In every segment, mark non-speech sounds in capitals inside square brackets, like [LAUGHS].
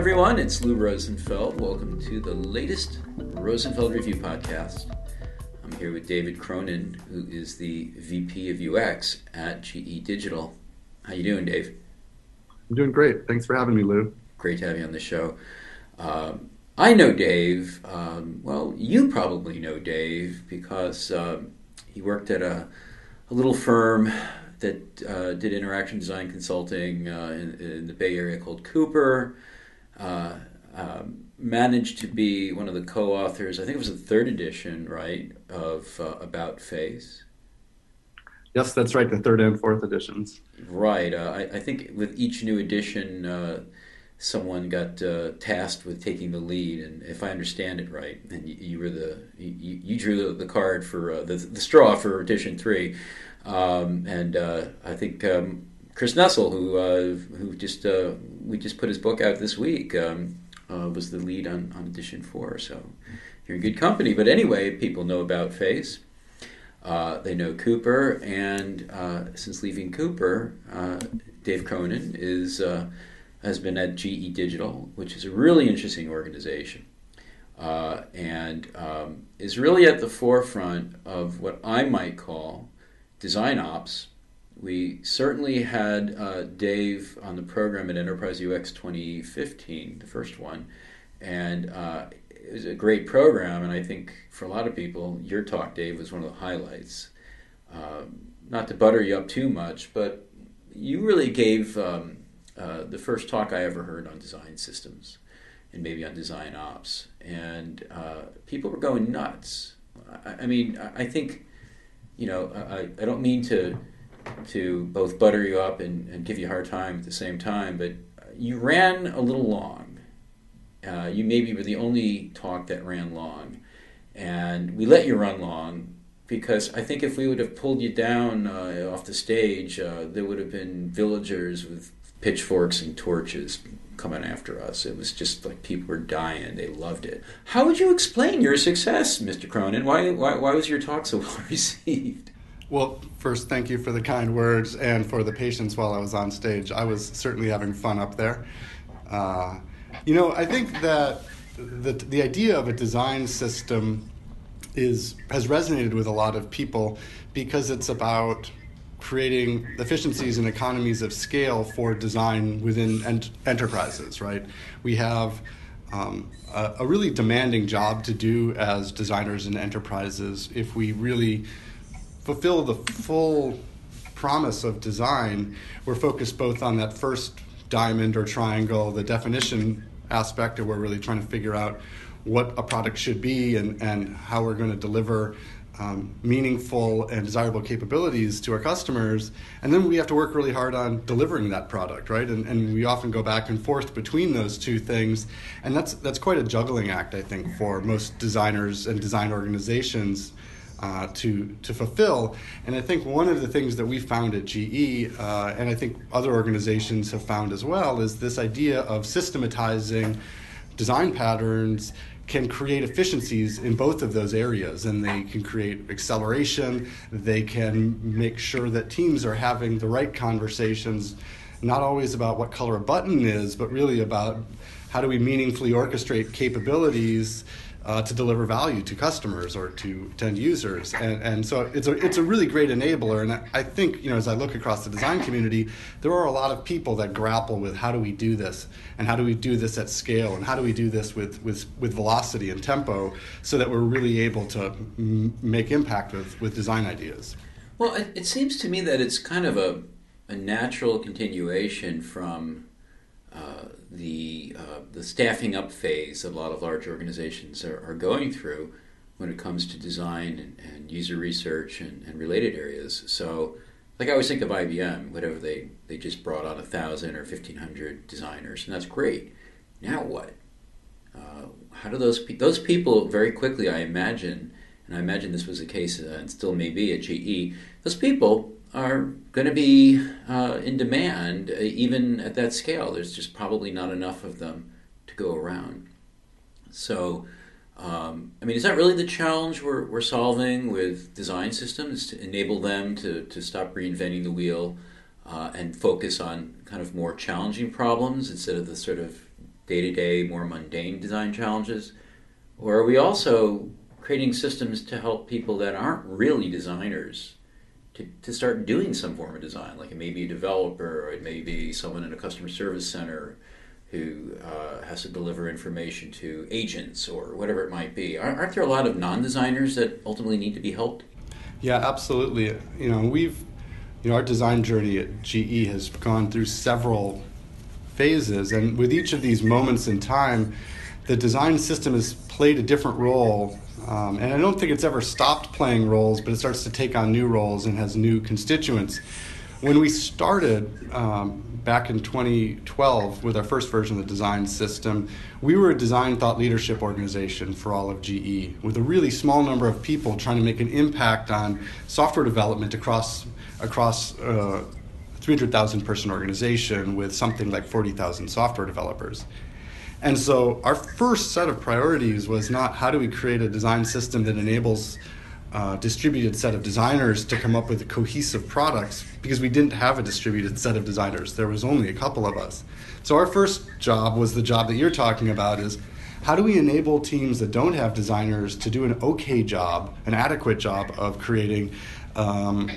everyone, it's Lou Rosenfeld. Welcome to the latest Rosenfeld Review podcast. I'm here with David Cronin, who is the VP of UX at GE Digital. How you doing, Dave? I'm doing great. Thanks for having me, Lou. Great to have you on the show. Um, I know Dave. Um, well, you probably know Dave because um, he worked at a, a little firm that uh, did interaction design consulting uh, in, in, the Bay Area called Cooper. Uh, um, managed to be one of the co-authors. I think it was the third edition, right, of uh, About Face. Yes, that's right. The third and fourth editions. Right. Uh, I, I, think with each new edition, uh, someone got uh, tasked with taking the lead, and if I understand it right, and you, you were the you, you drew the, the card for uh, the, the straw for edition three, um, and uh, I think um, Chris Noessel, who uh, who just uh, we just put his book out this week, um, was the lead on, on edition four. So you're in good company. But anyway, people know about Face. Uh, they know Cooper, and uh, since leaving Cooper, uh, Dave Cronin is has been at GE Digital, which is a really interesting organization, uh, and um, is really at the forefront of what I might call design ops. We certainly had uh, Dave on the program at Enterprise UX 2015, the first one, and uh, it was a great program. And I think for a lot of people, your talk, Dave, was one of the highlights. Um, not to butter you up too much, but you really gave um, uh, the first talk I ever heard on design systems and maybe on design ops. And uh, people were going nuts. I, I, mean, I think, you know, I, I don't mean to to both butter you up and, and give you a hard time at the same time, but you ran a little long. Uh, you maybe were the only talk that ran long. And we let you run long because I think if we would have pulled you down uh, off the stage, uh, there would have been villagers with pitchforks and torches coming after us. It was just like people were dying. They loved it. How would you explain your success, Mr. Cronin? Why, why, why was your talk so [LAUGHS] well received? Well, first, thank you for the kind words and for the patience while I was on stage. I was certainly having fun up there. Uh, you know, I think that the, the idea of a design system is has resonated with a lot of people because it's about creating efficiencies and economies of scale for design within ent- enterprises, right? We have um, a, a, really demanding job to do as designers and enterprises if we really fulfill the full promise of design. We're focused both on that first diamond or triangle, the definition aspect, and we're really trying to figure out what a product should be and, and how we're going to deliver um, meaningful and desirable capabilities to our customers. And then we have to work really hard on delivering that product, right? And, and we often go back and forth between those two things. And that's, that's quite a juggling act, I think, for most designers and design organizations. Uh, to to fulfill. And I think one of the things that we found at GE, uh, and I think other organizations have found as well, is this idea of systematizing design patterns can create efficiencies in both of those areas and they can create acceleration they can make sure that teams are having the right conversations not always about what color a button is but really about how do we meaningfully orchestrate capabilities uh, to deliver value to customers or to, to end users. And, and so it's a, it's a really great enabler. And I, think, you know, as I look across the design community, there are a lot of people that grapple with how do we do this and how do we do this at scale and how do we do this with, with, with velocity and tempo so that we're really able to m- make impact with, with design ideas. Well, it, it seems to me that it's kind of a, a natural continuation from uh, the uh, the staffing up phase that a lot of large organizations are, are going through when it comes to design and, and user research and, and, related areas. So, like I always think of IBM, whatever they they just brought on a thousand or fifteen hundred designers, and that's great. Now what? Uh, how do those pe- those people very quickly? I imagine, and I imagine this was the case, uh, and still may be at GE. Those people are going to be uh, in demand uh, even at that scale. There's just probably not enough of them to go around. So, um, I mean, is that really the challenge we're, we're solving with design systems to enable them to, to stop reinventing the wheel uh, and focus on kind of more challenging problems instead of the sort of day to day, more mundane design challenges? Or are we also creating systems to help people that aren't really designers to, to start doing some form of design? Like it may be a developer, or it may be someone in a customer service center who uh, has to deliver information to agents or whatever it might be. Aren't there a lot of non designers that ultimately need to be helped? Yeah, absolutely. You know, we've, you know, our design journey at GE has gone through several phases, and with each of these moments in time, the design system has played a different role. Um, and I don't think it's ever stopped playing roles, but it starts to take on new roles and has new constituents. When we started um, back in 2012 with our first version of the design system, we were a design thought leadership organization for all of GE with a really small number of people trying to make an impact on software development across across uh, 300,000 person organization with something like 40,000 software developers. And so our first set of priorities was not how do we create a design system that enables uh, distributed set of designers to come up with cohesive products because we didn't have a distributed set of designers. There was only a couple of us. So our first job was the job that you're talking about is how do we enable teams that don't have designers to do an okay job, an adequate job of creating um,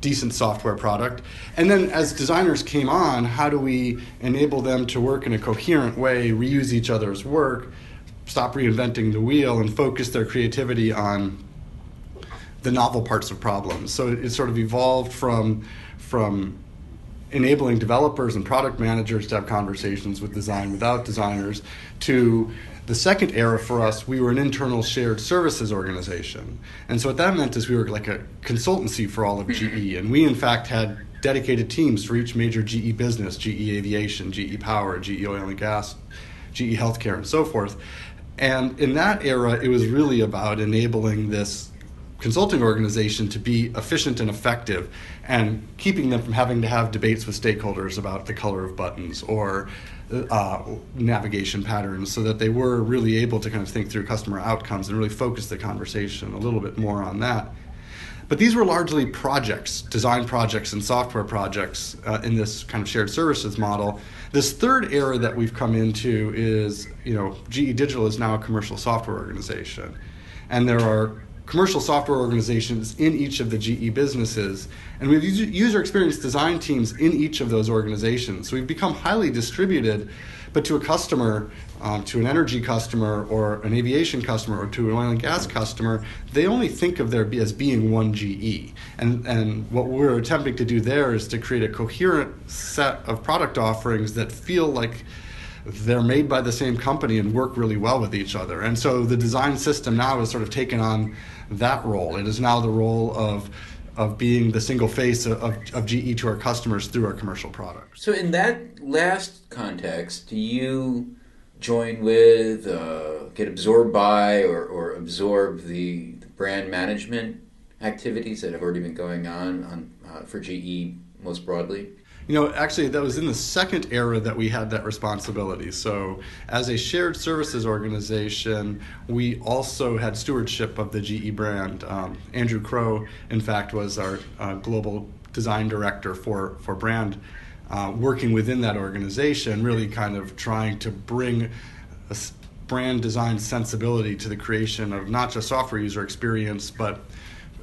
decent software product? And then as designers came on, how do we enable them to work in a coherent way, reuse each other's work, stop reinventing the wheel, and focus their creativity on the novel parts of problems. So it, sort of evolved from from enabling developers and product managers to have conversations with design without designers to the second era for us, we were an internal shared services organization. And so what that meant is we were like a consultancy for all of mm-hmm. GE. And we, in fact, had dedicated teams for each major GE business GE Aviation, GE Power, GE Oil and Gas, GE Healthcare, and so forth. And in that era, it was really about enabling this consulting organization to be efficient and effective and keeping them from having to have debates with stakeholders about the color of buttons or uh, navigation patterns so that they were really able to kind of think through customer outcomes and really focus the conversation a little bit more on that. But these were largely projects, design projects and software projects uh, in this kind of shared services model. This third era that we've come into is, you know, GE Digital is now a commercial software organization. And there are commercial software organizations in each of the GE businesses. And we have user experience design teams in each of those organizations. So we've become highly distributed, but to a customer, um, to an energy customer or an aviation customer or to an oil and gas customer, they only think of there as being one GE. And, and what we're attempting to do there is to create a coherent set of product offerings that feel like they're made by the same company and work really well with each other. And so the design system now has sort of taken on that role. It is now the role of of being the single face of, of GE to our customers through our commercial products. So, in that last context, do you join with, uh, get absorbed by, or, or absorb the, the, brand management activities that have already been going on, on uh, for GE most broadly? You know, actually, that was in the second era that we had that responsibility. So, as a shared services organization, we also had stewardship of the GE brand. Um, Andrew Crow, in fact, was our uh, global design director for, for brand, uh, working within that organization, really kind of trying to bring a brand design sensibility to the creation of not just software user experience, but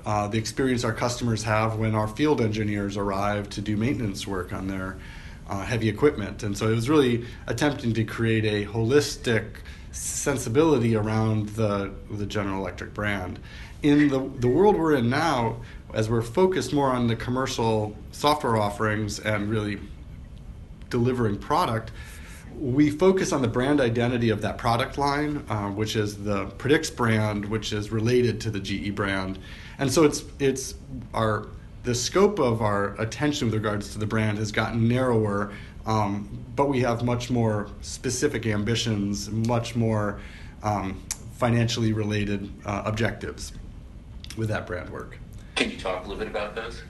uh, the experience our customers have when our field engineers arrive to do maintenance work on their uh, heavy equipment. And so it was really attempting to create a holistic sensibility around the, the General Electric brand. In the, the world we're in now, as we're focused more on the commercial software offerings and really delivering product, we focus on the brand identity of that product line, uh, which is the Predix brand, which is related to the GE brand and so it's it's our the scope of our attention with regards to the brand has gotten narrower, um, but we have much more specific ambitions, much more um, financially related uh, objectives with that brand work. Can you talk a little bit about those?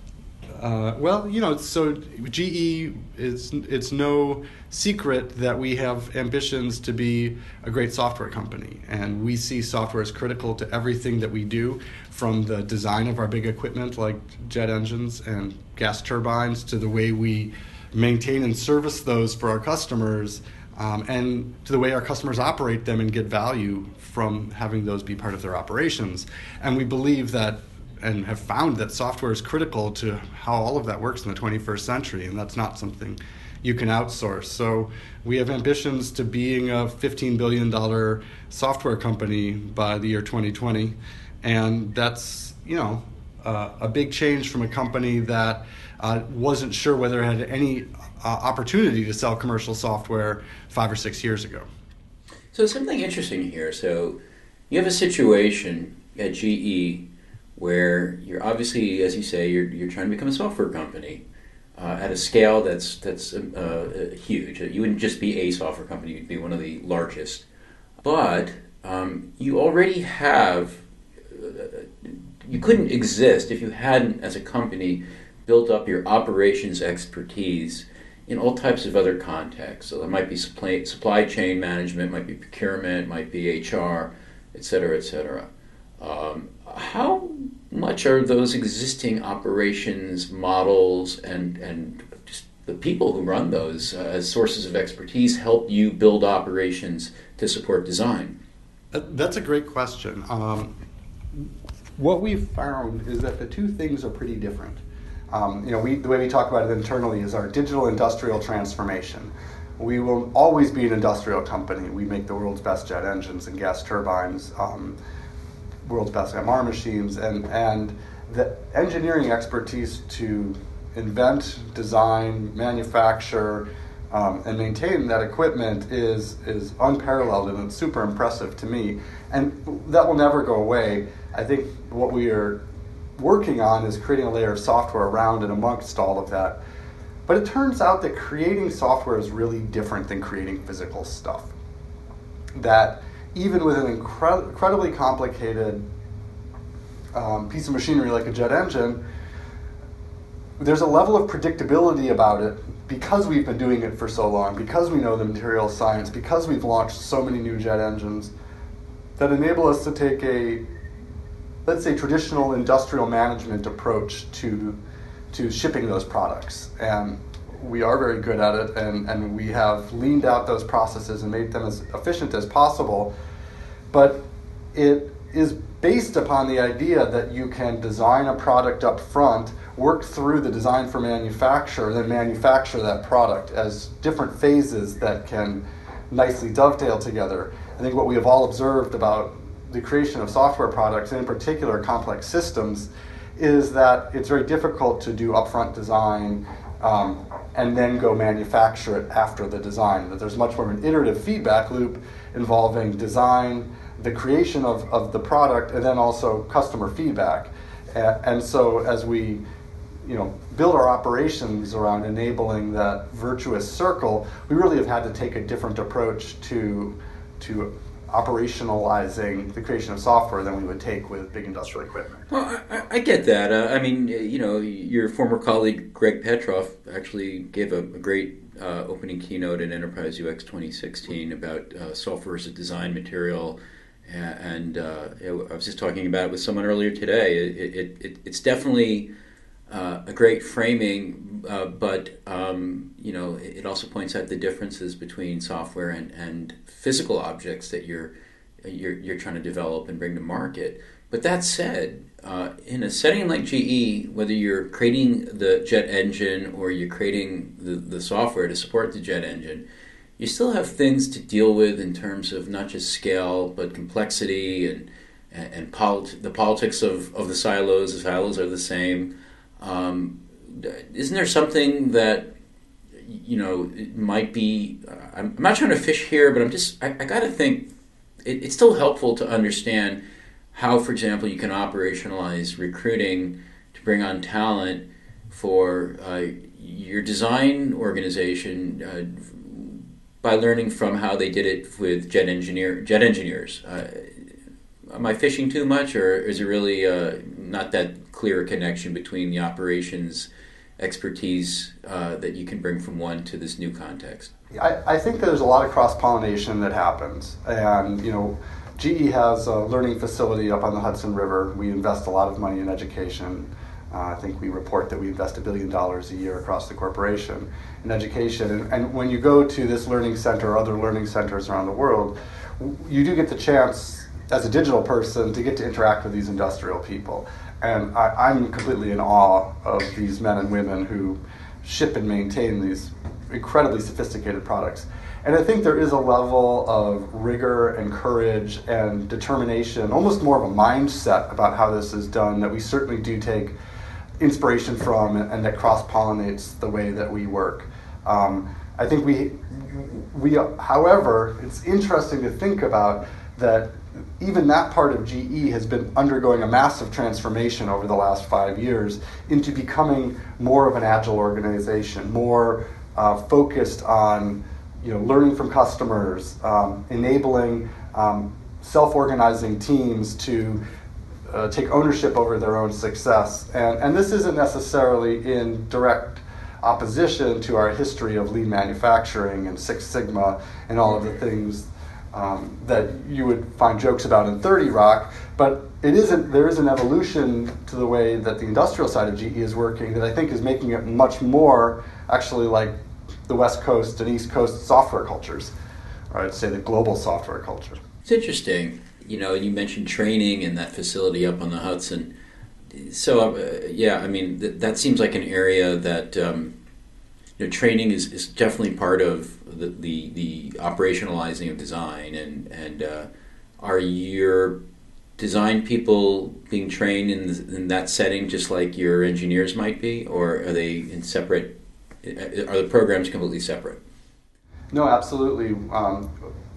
Uh, well, you know, so GE is it's no secret that we have ambitions to be a great software company, and we see software as critical to everything that we do, from the design of our big equipment like jet engines and gas turbines to the way we maintain and service those for our customers. um, and to the way our customers operate them and get value from having those be part of their operations. And we believe that and have found that software is critical to how all of that works in the 21st century, and that's not something you can outsource. So we have ambitions to being a $15 billion software company by the year 2020, and that's you know uh, a big change from a company that uh, wasn't sure whether it had any uh, opportunity to sell commercial software five or six years ago. So something interesting here. So you have a situation at GE where you're obviously, as you say, you're, you're trying to become a software company uh, at a scale that's that's uh, uh huge. You wouldn't just be a software company; you'd be one of the largest. But um, you already have. Uh, you couldn't exist if you hadn't, as a company, built up your operations expertise in all types of other contexts. So there might be supply, supply chain management, might be procurement, might be HR, et cetera, et cetera. Um, how much are those existing operations models and, and just the people who run those uh, as sources of expertise help you build operations to support design? That's a great question. Um, what we've found is that the two things are pretty different. Um, you know, we, the way we talk about it internally is our digital industrial transformation. We will always be an industrial company. We make the world's best jet engines and gas turbines, um, world's best MR machines, and, and the engineering expertise to invent, design, manufacture, um, and maintain that equipment is, is unparalleled and it's super impressive to me. And that will never go away. I think what we are working on is creating a layer of software around and amongst all of that. But it turns out that creating software is really different than creating physical stuff. That even with an incred- incredibly complicated um, piece of machinery like a jet engine, there's a level of predictability about it because we've been doing it for so long, because we know the material science, because we've launched so many new jet engines that enable us to take a let's say, traditional industrial management approach to, to shipping those products. And we are very good at it, and, and we have leaned out those processes and made them as efficient as possible. But it is based upon the idea that you can design a product up front, work through the design for manufacture, then manufacture that product as different phases that can nicely dovetail together. I think what we have all observed about the creation of software products, and in particular complex systems, is that it's very difficult to do upfront design um, and then go manufacture it after the design. That there's much more of an iterative feedback loop involving design, the creation of, of the product, and then also customer feedback. And, so as we you know, build our operations around enabling that virtuous circle, we really have had to take a different approach to, to operationalizing the creation of software than we would take with big industrial equipment. Well, I, I get that. Uh, I mean, you know, your former colleague Greg Petroff actually gave a, a great uh, opening keynote at Enterprise UX 2016 about uh, software as a design material. And uh, I was just talking about it with someone earlier today. It, it, it, it's definitely uh, a great framing, uh, but um, you know it also points out the differences between software and, and physical objects that you're, you're you're trying to develop and bring to market. But that said, uh, in a setting like GE, whether you're creating the jet engine or you're creating the, the software to support the jet engine, you still have things to deal with in terms of not just scale but complexity and and, polit- the politics of, of the silos. The silos are the same. Um, isn't there something that you know might be? Uh, I'm, I'm, not trying to fish here, but I'm just I, I got to think it, it's still helpful to understand how, for example, you can operationalize recruiting to bring on talent for uh, your design organization uh, by learning from how they did it with jet engineer jet engineers. Uh, am I fishing too much, or is it really uh, not that clear a connection between the operations expertise uh, that you can bring from one to this new context? I, I think there's a lot of cross pollination that happens, and you know. GE has a learning facility up on the Hudson River. We invest a lot of money in education Uh, I think we report that we invest a billion dollars a year across the corporation in education. And, and, when you go to this learning center or other learning centers around the world, you do get the chance as a digital person to get to interact with these industrial people. And I, am completely in awe of these men and women who ship and maintain these incredibly sophisticated products. And I think there is a level of rigor and courage and determination, almost more of a mindset about how this is done that we certainly do take inspiration from and that cross pollinates the way that we work. Um, I think we, we, however, it's interesting to think about that even that part of GE has been undergoing a massive transformation over the last five years into becoming more of an agile organization, more uh, focused on you know, learning from customers, um, enabling um, self-organizing teams to uh, take ownership over their own success. And, and this isn't necessarily in direct opposition to our history of lean manufacturing and Six Sigma and all of the things um, that you would find jokes about in 30 Rock, but it isn't, there is an evolution to the way that the industrial side of GE is working that I think is making it much more actually like the West Coast and East Coast software cultures, or I'd say the global software culture. It's interesting you know, you mentioned training in that facility up on the Hudson. So, uh, yeah, I mean, th- that seems like an area that um, you know, training is, is definitely part of the, the, the operationalizing of design. And, and uh, are your design people being trained in, in that setting just like your engineers might be? Or are they in separate, are the programs completely separate? No, absolutely. Um,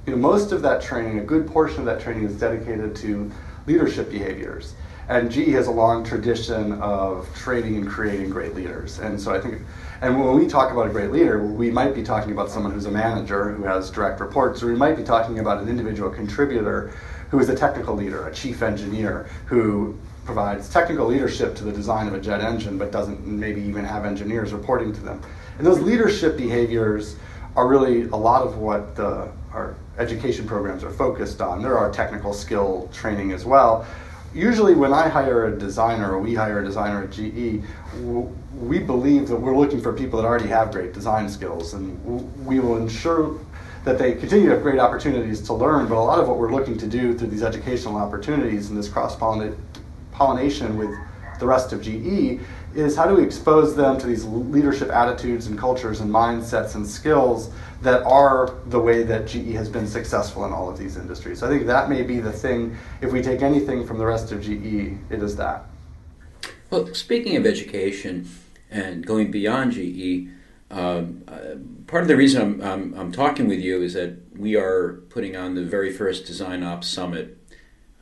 you know, most of that training, a good portion of that training is dedicated to leadership behaviors. And GE has a long tradition of training and creating great leaders. And so I think, and when we talk about a great leader, we might be talking about someone who's a manager who has direct reports, or we might be talking about an individual contributor who is a technical leader, a chief engineer who provides technical leadership to the design of a jet engine, but doesn't maybe even have engineers reporting to them. And those leadership behaviors are really a lot of what the, our education programs are focused on. There are technical skill training as well. Usually, when I hire a designer or we hire a designer at GE, we believe that we're looking for people that already have great design skills, and we will ensure that they continue to have great opportunities to learn. But a lot of what we're looking to do through these educational opportunities and this cross pollination with the rest of GE is how do we expose them to these leadership attitudes and cultures and mindsets and skills that are the way that GE has been successful in all of these industries. So I think that may be the thing, if we take anything from the rest of GE, it is that. Well, speaking of education and going beyond GE, um, uh, part of the reason I'm, I'm, I'm, talking with you is that we are putting on the very first Design Ops Summit,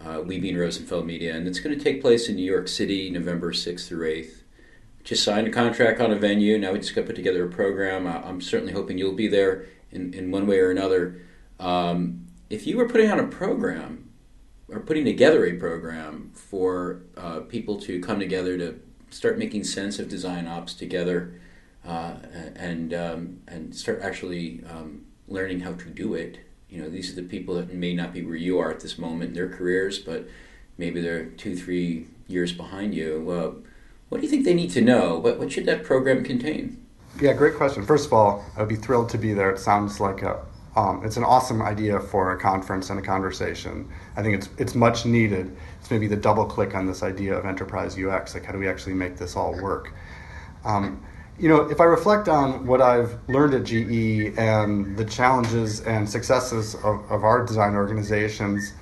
uh, we being Rosenfeld Media, and it's going to take place in New York City, November 6th through 8th just signed a contract on a venue. Now we just got to put together a program. I'm certainly hoping you'll be there in, in one way or another. Um, if you were putting on a program or putting together a program for uh, people to come together to start making sense of design ops together uh, and um, and start actually um, learning how to do it. You know, these are the people that may not be where you are at this moment in their careers, but maybe they're two, three years behind you. Uh, what do you think they need to know? What, what should that program contain? Yeah, great question. First of all, I'd be thrilled to be there. It sounds like a, um, it's an awesome idea for a conference and a conversation. I think it's it's much needed. It's maybe the double click on this idea of enterprise UX. Like, how do we actually make this all work? Um, you know, if I reflect on what I've learned at GE and the challenges and successes of, of our design organizations,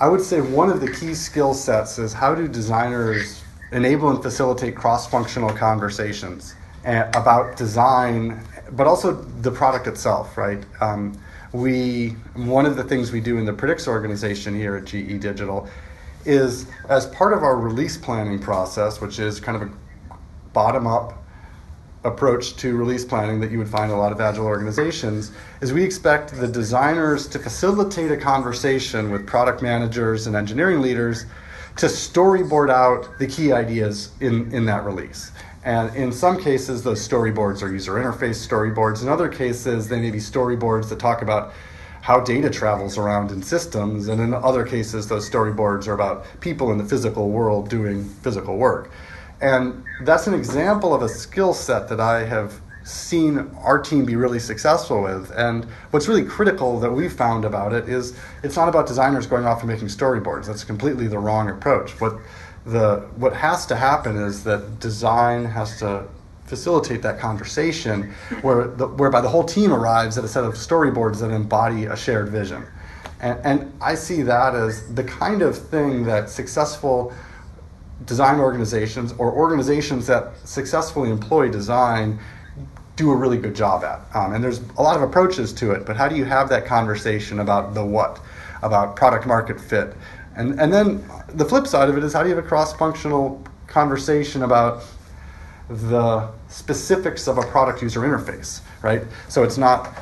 I would say one of the key skill sets is how do designers enable and facilitate cross-functional conversations about design, but also the product itself, right? Um, we one of the things we do in the Predix organization here at GE Digital is as part of our release planning process, which is kind of a bottom-up approach to release planning that you would find a lot of agile organizations is we expect the designers to facilitate a conversation with product managers and engineering leaders to storyboard out the key ideas in, in that release. And in some cases, those storyboards are user interface storyboards. In other cases, they may be storyboards that talk about how data travels around in systems. And in other cases, those storyboards are about people in the physical world doing physical work. And that's an example of a skill set that I have seen our team be really successful with. And what's really critical that we've found about it is it's not about designers going off and making storyboards. That's completely the wrong approach. What the what has to happen is that design has to facilitate that conversation where the, whereby the whole team arrives at a set of storyboards that embody a shared vision. And, and I see that as the kind of thing that successful design organizations or organizations that successfully employ design do a really good job at. Um, and there's a lot of approaches to it, but how do you have that conversation about the what, about product market fit? And, and then the flip side of it is how do you have a cross functional conversation about the specifics of a product user interface, right? So it's not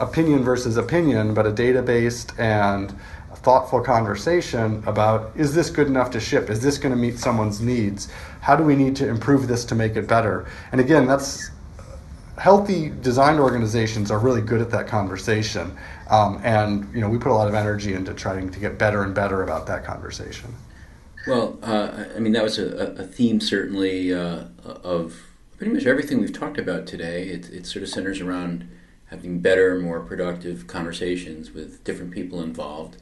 opinion versus opinion, but a data based and thoughtful conversation about is this good enough to ship? Is this going to meet someone's needs? How do we need to improve this to make it better? And again, that's healthy design organizations are really good at that conversation, um, and you know we put a lot of energy into trying to get better and better about that conversation. Well, uh, I mean that was a, a theme certainly uh, of pretty much everything we've talked about today. It, it sort of centers around having better, more productive conversations with different people involved.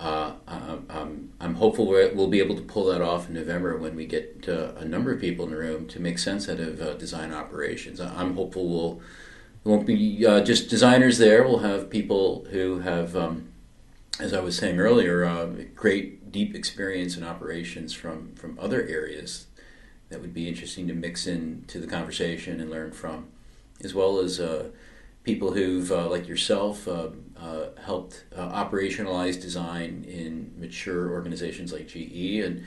Uh, I'm, I'm hopeful we'll be able to pull that off in November when we get a number of people in the room to make sense out of uh, design operations. I'm hopeful we'll won't be uh, just designers there. We'll have people who have, um, as I was saying earlier, uh, great deep experience in operations from from other areas that would be interesting to mix into the conversation and learn from, as well as uh, people who've, like yourself, uh, uh, helped uh, operationalize design in mature organizations like GE. And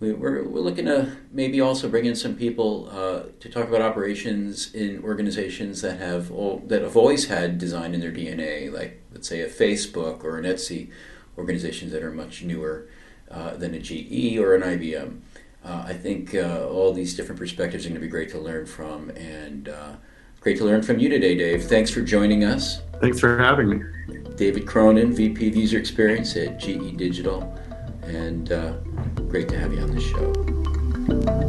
we, are we're, we're looking to maybe also bring in some people uh, to talk about operations in organizations that have all, that have always had design in their DNA, like let's say a Facebook or an Etsy, organizations that are much newer uh, than a GE or an IBM. I think all these different perspectives are going to be great to learn from and Great to learn from you today, Dave. Thanks for joining us. Thanks for having me. David Cronin, VP of User Experience at GE Digital, and uh, great to have you on the show.